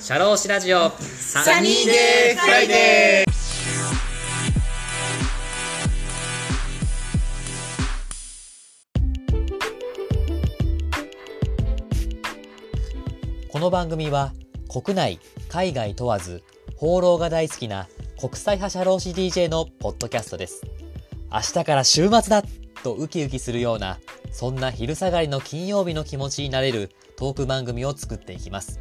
シャローシラジオ。サニーデーフライデー。この番組は国内海外問わず放浪が大好きな国際派社労士 DJ のポッドキャストです。明日から週末だとウキウキするようなそんな昼下がりの金曜日の気持ちになれるトーク番組を作っていきます。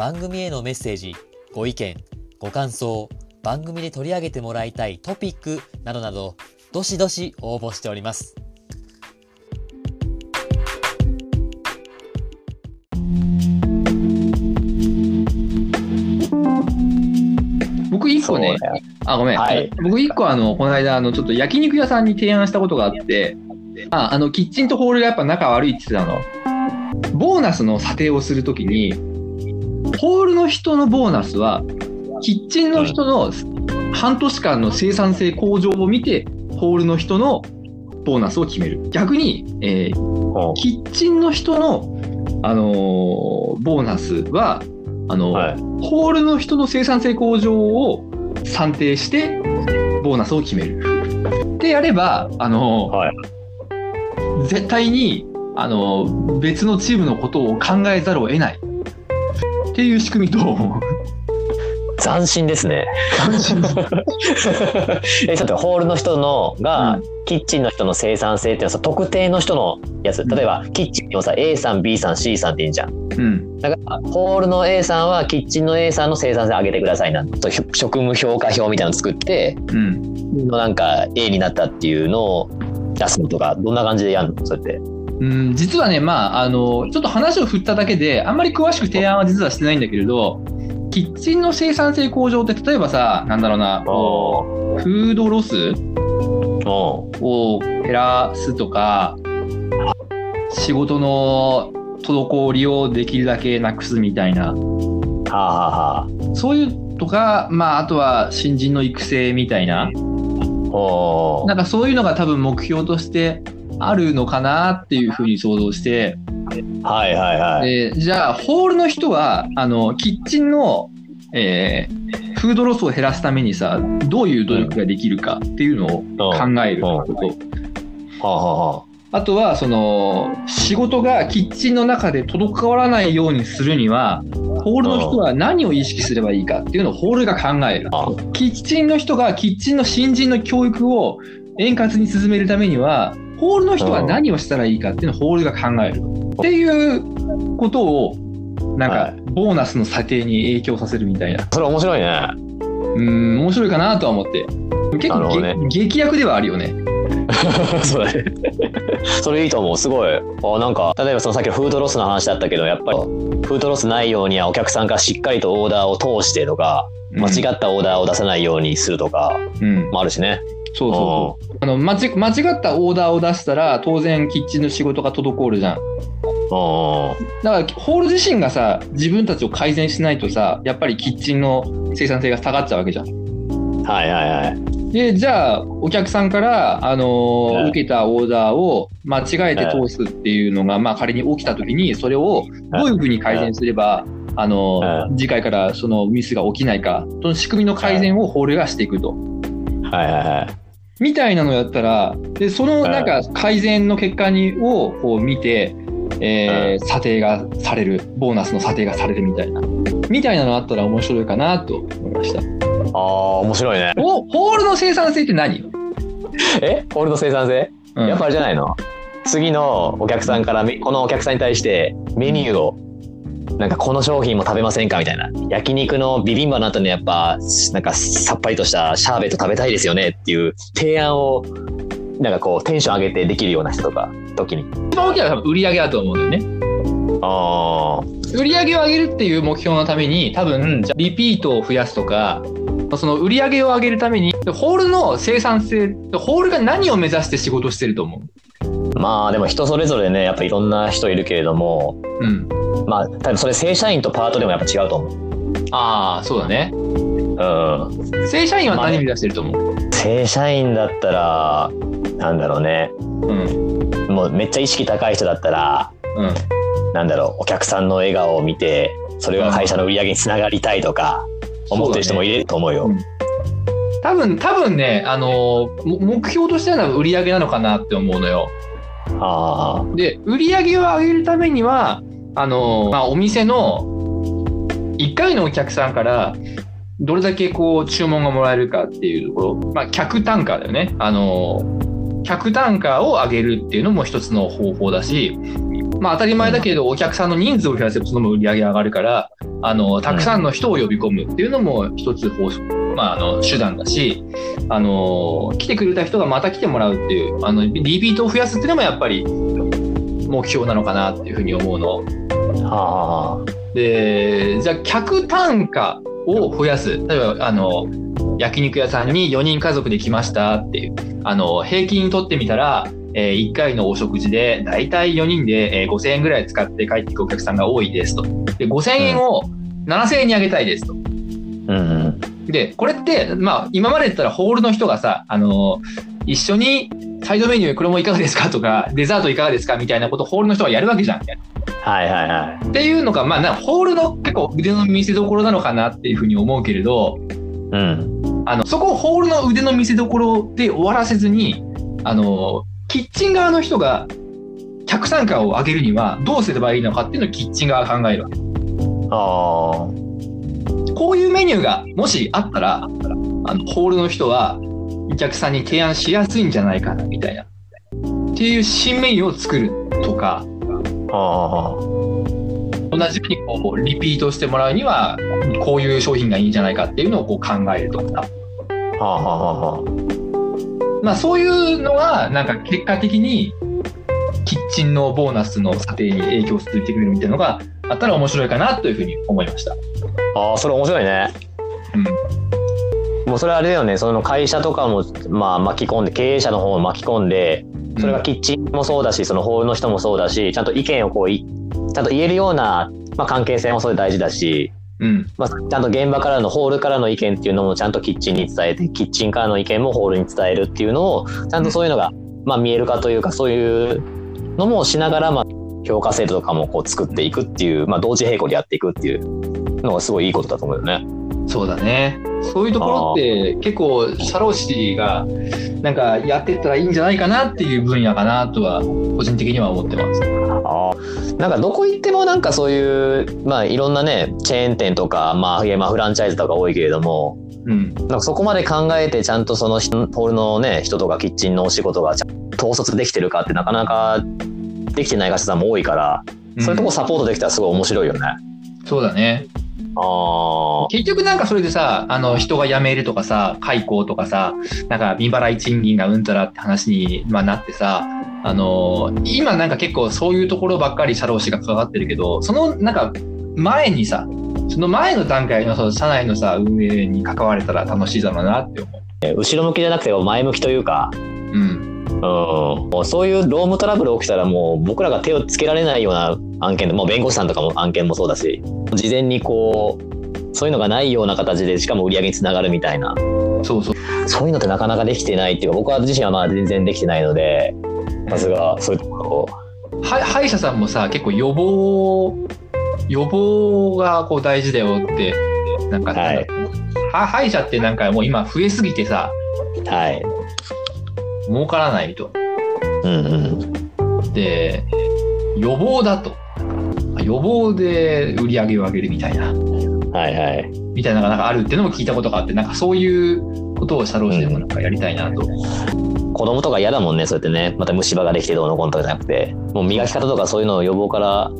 番組へのメッセージご意見ご感想番組で取り上げてもらいたいトピックなどなどどしどし応募しております。僕一個ね、あ、ごめん。はい。僕一個あの、この間、あの、ちょっと焼肉屋さんに提案したことがあって、あ、あの、キッチンとホールがやっぱ仲悪いって言ってたの。ボーナスの査定をするときに、ホールの人のボーナスは、キッチンの人の半年間の生産性向上を見て、ホールの人のボーナスを決める。逆に、えーキッチンの人の、あのーボーナスは、あのはいホールの人の生産性向上を算定して、ボーナスを決める。でやれば、あのーはい絶対に、あのー別のチームのことを考えざるを得ない。っていう仕組みと、斬新ですね。え、ちょっとホールの人のが、うんキッチンの人の生産性っていうのはさ特定の人のやつ。例えば、キッチンにもさ、A さん、B さん、C さんっていいんじゃん。うん。だから、ホールの A さんはキッチンの A さんの生産性上げてくださいな。そう職務評価表みたいなの作って、うん。のなんか A になったっていうのを出すのとか、どんな感じでやるの？それって。うん、実はね、まあ、あの、ちょっと話を振っただけで、あんまり詳しく提案は実はしてないんだけれど、キッチンの生産性向上って、例えばさ、なんだろうな、こうフードロスおを減らすとか、仕事の滞りをできるだけなくすみたいな、はそういうとか、まあ、あとは新人の育成みたいな、なんかそういうのが多分目標としてあるのかなっていうふうに想像して、はいはいはい。でじゃあ、ホールの人は、あの、キッチンの、えーフードロスを減らすためにさ、どういう努力ができるかっていうのを考えること。はあ、はあはあとは、その、仕事がキッチンの中で滞らないようにするには、ホールの人は何を意識すればいいかっていうのをホールが考えるあ。キッチンの人がキッチンの新人の教育を円滑に進めるためには、ホールの人は何をしたらいいかっていうのをホールが考える。っていうことを、なんかはい、ボーナスの査定に影響させるみたいな。あ。それ面白いね。うん、面白いかなとは思って。結構ね劇薬ではあるよね。そうだね。それいいと思う。すごい。あなんか、例えばそのさっきのフードロスの話だったけど、やっぱりフードロスないようにはお客さんからしっかりとオーダーを通してとか、間違ったオーダーを出さないようにするとかうん。もあるしね。そうそうそう。あの間違間違ったオーダーを出したら当然キッチンの仕事が滞るじゃん。うん。だからホール自身がさ自分たちを改善しないとさやっぱりキッチンの生産性が下がっちゃうわけじゃん。はいはいはい。でじゃあお客さんから、あのーはい受けたオーダーを間違えて通すっていうのが、まあ、仮に起きた時にそれをどういうふうに改善すれば、あのーは次回からそのミスが起きないかその仕組みの改善をホールがしていくと。はいはいはい。みたいなのやったら、で、そのなんか改善の結果にをこう見て、えー査定がされる、ボーナスの査定がされるみたいな、みたいなのあったら面白いかなと思いました。ああ、面白いね。おホールの生産性って何、え？ホールの生産性、うん。やっぱあれじゃないの？次のお客さんからめこのお客さんに対してメニューをなんかこの商品も食べませんかみたいな焼肉のビビンバの後にやっぱなんかさっぱりとしたシャーベット食べたいですよねっていう提案をなんかこうテンション上げてできるような人とか時に一番大きなのは売り上げだと思うんだよね？あ売り上げを上げるっていう目標のために、多分、じゃあリピートを増やすとか、その売り上げを上げるために、ホールの生産性、ホールが何を目指して仕事してると思あまあでも人それぞれねやっぱいろんな人いるけれどもううん。まあ多分それ正社員とパートでもやっぱ違うと思ああ、そうだね。ううん正社員は何目指してると思う、正社員だったらなんだろうねうん。もうめっちゃ意識高い人だったらうん。なんだろうお客さんの笑顔を見てそれが会社の売り上げにつながりたいとか思ってる人もいると思うよ。うん多分、多分ね、あの目標としては売り上げなのかなって思うのよ。あで、売り上げを上げるためには、あのーまあ、お店の1回のお客さんから、どれだけこう注文がもらえるかっていうところ、まあ、客単価だよね。あのー客単価を上げるっていうのも一つの方法だし、まあ、当たり前だけど、お客さんの人数を増やせばその分売り上げ上がるから、あのたくさんの人を呼び込むっていうのも一つ方法、まあ、あの手段だし、あの来てくれた人がまた来てもらうっていうあのリピートを増やすっていうのもやっぱり目標なのかなっていうふうに思うの。あ。はあ。でじゃあ客単価を増やす例えばあの焼肉屋さんに4人家族で来ましたっていうあの平均取ってみたら、え1回のお食事でだいたい4人で、えー5000円ぐらい使って帰っていくお客さんが多いですとで5000円を7000円に上げたいですと。うんうん。で、これって、まあ、今までだったらホールの人がさ、あの一緒にサイドメニューこれもいかがですかとか、デザートいかがですかみたいなことをホールの人がやるわけじゃん。はいはいはい。っていうのが、まあな、ホールの結構腕の見せ所なのかなっていうふうに思うけれど、うん。あの、そこをホールの腕の見せ所で終わらせずに、あの、キッチン側の人が客単価を上げるにはどうすればいいのかっていうのをキッチン側が考えるわけ。ああ。こういうメニューがもしあったら、あの、ホールの人はお客さんに提案しやすいんじゃないかな、みたいな。っていう新メニューを作るとか。同じようにこうリピートしてもらうには、こういう商品がいいんじゃないかっていうのをこう考えるとか。はあはあはあ。まあそういうのが、なんか結果的に、キッチンのボーナスの査定に影響してくれるみたいなのがあったら面白いかなというふうに思いました。ああ、それ面白いね。うん。もうそれあれだよね、その会社とかも、まあ、巻き込んで、経営者の方も巻き込んで、それがキッチンもそうだし、そのホールの人もそうだし、ちゃんと意見をこうい、ちゃんと言えるような、まあ、関係性もそれ大事だし、うん。まあ、ちゃんと現場からのホールからの意見っていうのもちゃんとキッチンに伝えて、キッチンからの意見もホールに伝えるっていうのを、ちゃんとそういうのが、まあ、見える化というか、そういうのもしながら、まあ、評価制度とかもこう作っていくっていう、まあ、同時並行でやっていくっていうのがすごいいいことだと思うよね。そうだね。そういうところって結構社労士がなんかやってったらいいんじゃないかなっていう分野かなとは個人的には思ってます。ああなんかどこ行ってもなんかそういうまあいろんなねチェーン店とかまあいやまあフランチャイズとか多いけれどもうん。なんかそこまで考えてちゃんとその人ホールのね人とかキッチンのお仕事が統率できてるかってなかなかできてない会社さんも多いから、そういうとこサポートできたらすごい面白いよね。そうだね。あ結局なんかそれでさ、あの人が辞めるとかさ、解雇とかさ、なんか未払い賃金がうんたらって話に、まあ、なってさ、あの今なんか結構そういうところばっかり社労士が関わってるけど、そのなんか前にさ、その前の段階のその社内のさ、運営に関われたら楽しいだろうなって思う。あ後ろ向きじゃなくて前向きというか、うん。うん、もうそういうロームトラブル起きたらもう僕らが手をつけられないような案件で、もう弁護士さんとかも案件もそうだし事前にこうそういうのがないような形でしかも売り上げにつながるみたいな。そうそう。そういうのってなかなかできてないっていうか僕は自身はまあ全然できてないのでさすがそういうところを。は歯医者さんもさ結構予防予防がこう大事だよってなんか、はい。は歯医者ってなんかもう今増えすぎてさはい。儲からないと。うんうん。で予防だと予防で売り上げを上げるみたいな。はいはい。みたいなのがなんかあるっていうのも聞いたことがあってなんかそういうことを社労士でもなんかやりたいなと、子供とか嫌だもんねそうやってね。また虫歯ができてどうのこうのとかじゃなくて。もう磨き方とかそういうのを予防から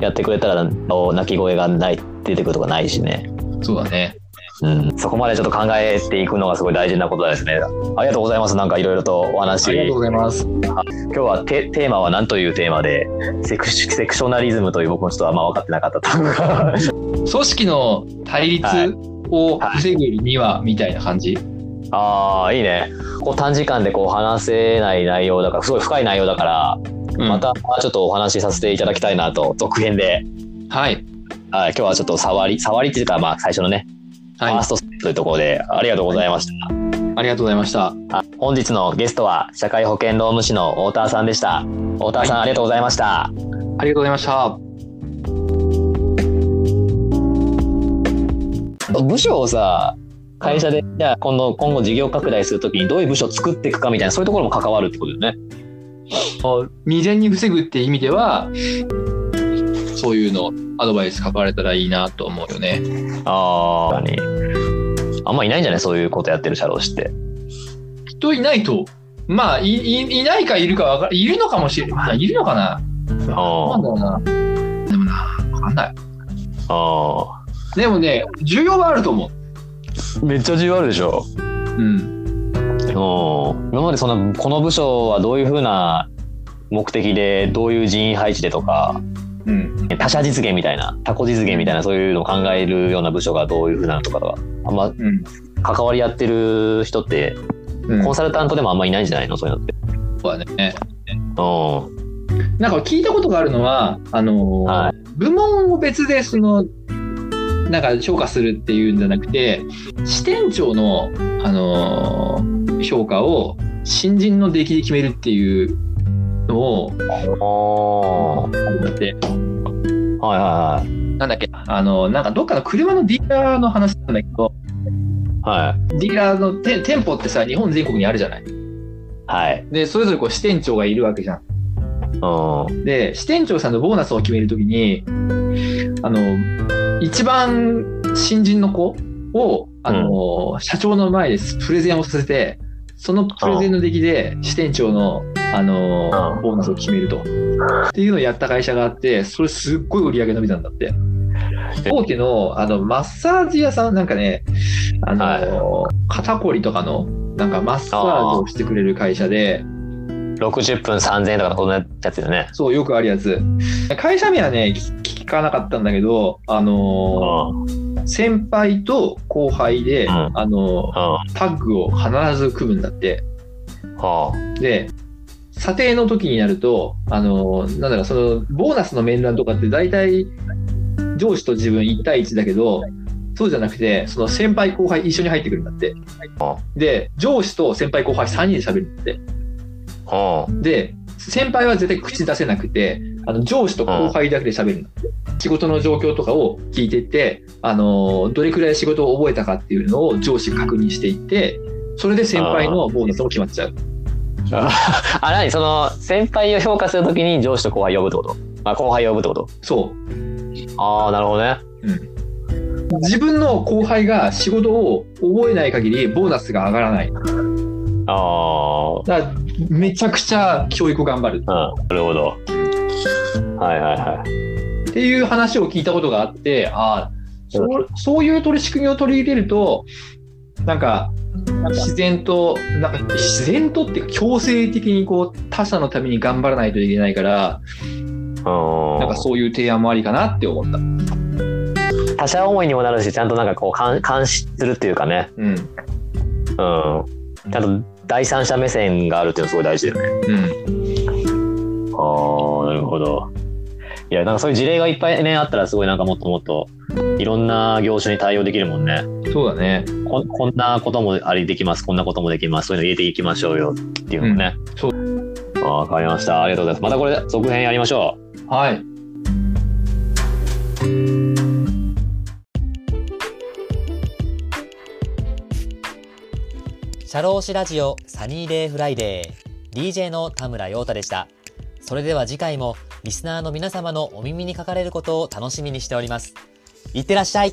やってくれたらお泣き声がない出てくるとかないしね。そうだねうん、そこまでちょっと考えていくのがすごい大事なことですね。ありがとうございます。なんかいろいろとお話。ありがとうございます。今日はテテーマは何というテーマでセクシセクショナリズムという僕もちょっとあんま分かってなかった単語が組織の対立を防ぐにはみたいな感じ、ああいいね。こう短時間でこう話せない内容だからすごい深い内容だから、うん。またちょっとお話しさせていただきたいなと続編で、はい。はい、今日はちょっと触り触りっていうかまあ最初のね、はいファーストステップというところでありがとうございました。ありがとうございましたあ本日のゲストは社会保険労務士の太田さんでした。太田さん、はいありがとうございました。ありがとうございましたぱ部署をさ、会社で、じゃあ今度、今後事業拡大するときにどういう部署を作っていくかみたいな、そういうところも関わるってことだよね。未然に防ぐっていう意味では、そういうのアドバイス書かれたらいいなと思うよね。ああ、んまいないんじゃない？そういうことやってる社労士って。人いないと、まあ、いいいないかいるかわかいるのかもしれない。まあ、いるのかな？なんだあろうな。でもな、わかんない。あ。あでもね、需要はあると思う。あ。めっちゃ重要あるでしょ。うん。うん。今までそんな、この部署はどういうふうな目的で、どういう人員配置でとか、うん。他社実現みたいな、他己実現みたいな、そういうのを考えるような部署がどういうふうなのとかが、あんまうん。関わりやってる人って、うん。コンサルタントでもあんまいないんじゃないの？そういうのって。そうだね。うなんか聞いたことがあるのは、あのーは部門を別でその、なんか評価するっていうんじゃなくて、支店長の、あのー評価を新人の出来で決めるっていうのを、ん。おー。だって、はいはなんだっけ、あの、なんかどっかの車のディーラーの話なんだけど、いはい。はい。ディーラーのて店舗ってさ、日本全国にあるじゃない？はい。で、それぞれこう支店長がいるわけじゃん。うん。で、支店長さんのボーナスを決めるときに、あの、一番新人の子を、あの、社長の前でプレゼンをさせて、そのプレゼンの出来で支店長の、あのう、んボーナスを決めると。っていうのをやった会社があって、それすっごい売り上げ伸びたんだって。大手の、あの、マッサージ屋さんなんかね、あの、肩こりとかの、なんかマッサージをしてくれる会社で、60分3000円とかそんなやつだよね。そう、よくあるやつ。会社名はね、聞聞かなかったんだけど、あのー先輩と後輩で、うんあのーうん。タッグを必ず組むんだって。はで、査定の時になると、あのなんだろう、その、ボーナスの面談とかって大体、上司と自分1対1だけど、そうじゃなくて、その先輩後輩一緒に入ってくるんだって。で、上司と先輩後輩3人で喋るんだって。で、先輩は絶対口出せなくて、あの上司と後輩だけで喋るの。仕事の状況とかを聞いてって、あの、どれくらい仕事を覚えたかっていうのを上司確認していって、それで先輩のボーナスも決まっちゃう。あ、なにその、先輩を評価するときに上司と後輩呼ぶってこと？あ、後輩呼ぶってこと？そああ、なるほどね。う。自分の後輩が仕事を覚えない限りボーナスが上がらない。あだからめちゃくちゃ教育を頑張るあ、うん。なるほど。はいはいはい。っていう話を聞いたことがあって、ああ、そうそういう取り仕組みを取り入れると、なんか、自然と、なんか自然とっていうか強制的にこう他者のために頑張らないといけないから、うん。なんかそういう提案もありかなって思った。他者思いにもなるし、ちゃんとなんかこう監監視するっていうかね。うん。うん。ちゃんと第三者目線があるっていうのすごい大事だよね。うん。ああ、なるほど。いや、なんかそういう事例がいっぱいね、あったらすごいなんかもっともっといろんな業種に対応できるもんね。そうだね。ここんなこともありできます、こんなこともできます、そういうの入れていきましょうよっていうのもね。うんそうあかりました。ありがとうございます。またこれ続編やりましょう。はい。社労士ラジオサニーデイフライデー DJ の田村陽太でした。それでは次回もリスナーの皆様のお耳にかかれることを楽しみにしております。いってらっしゃい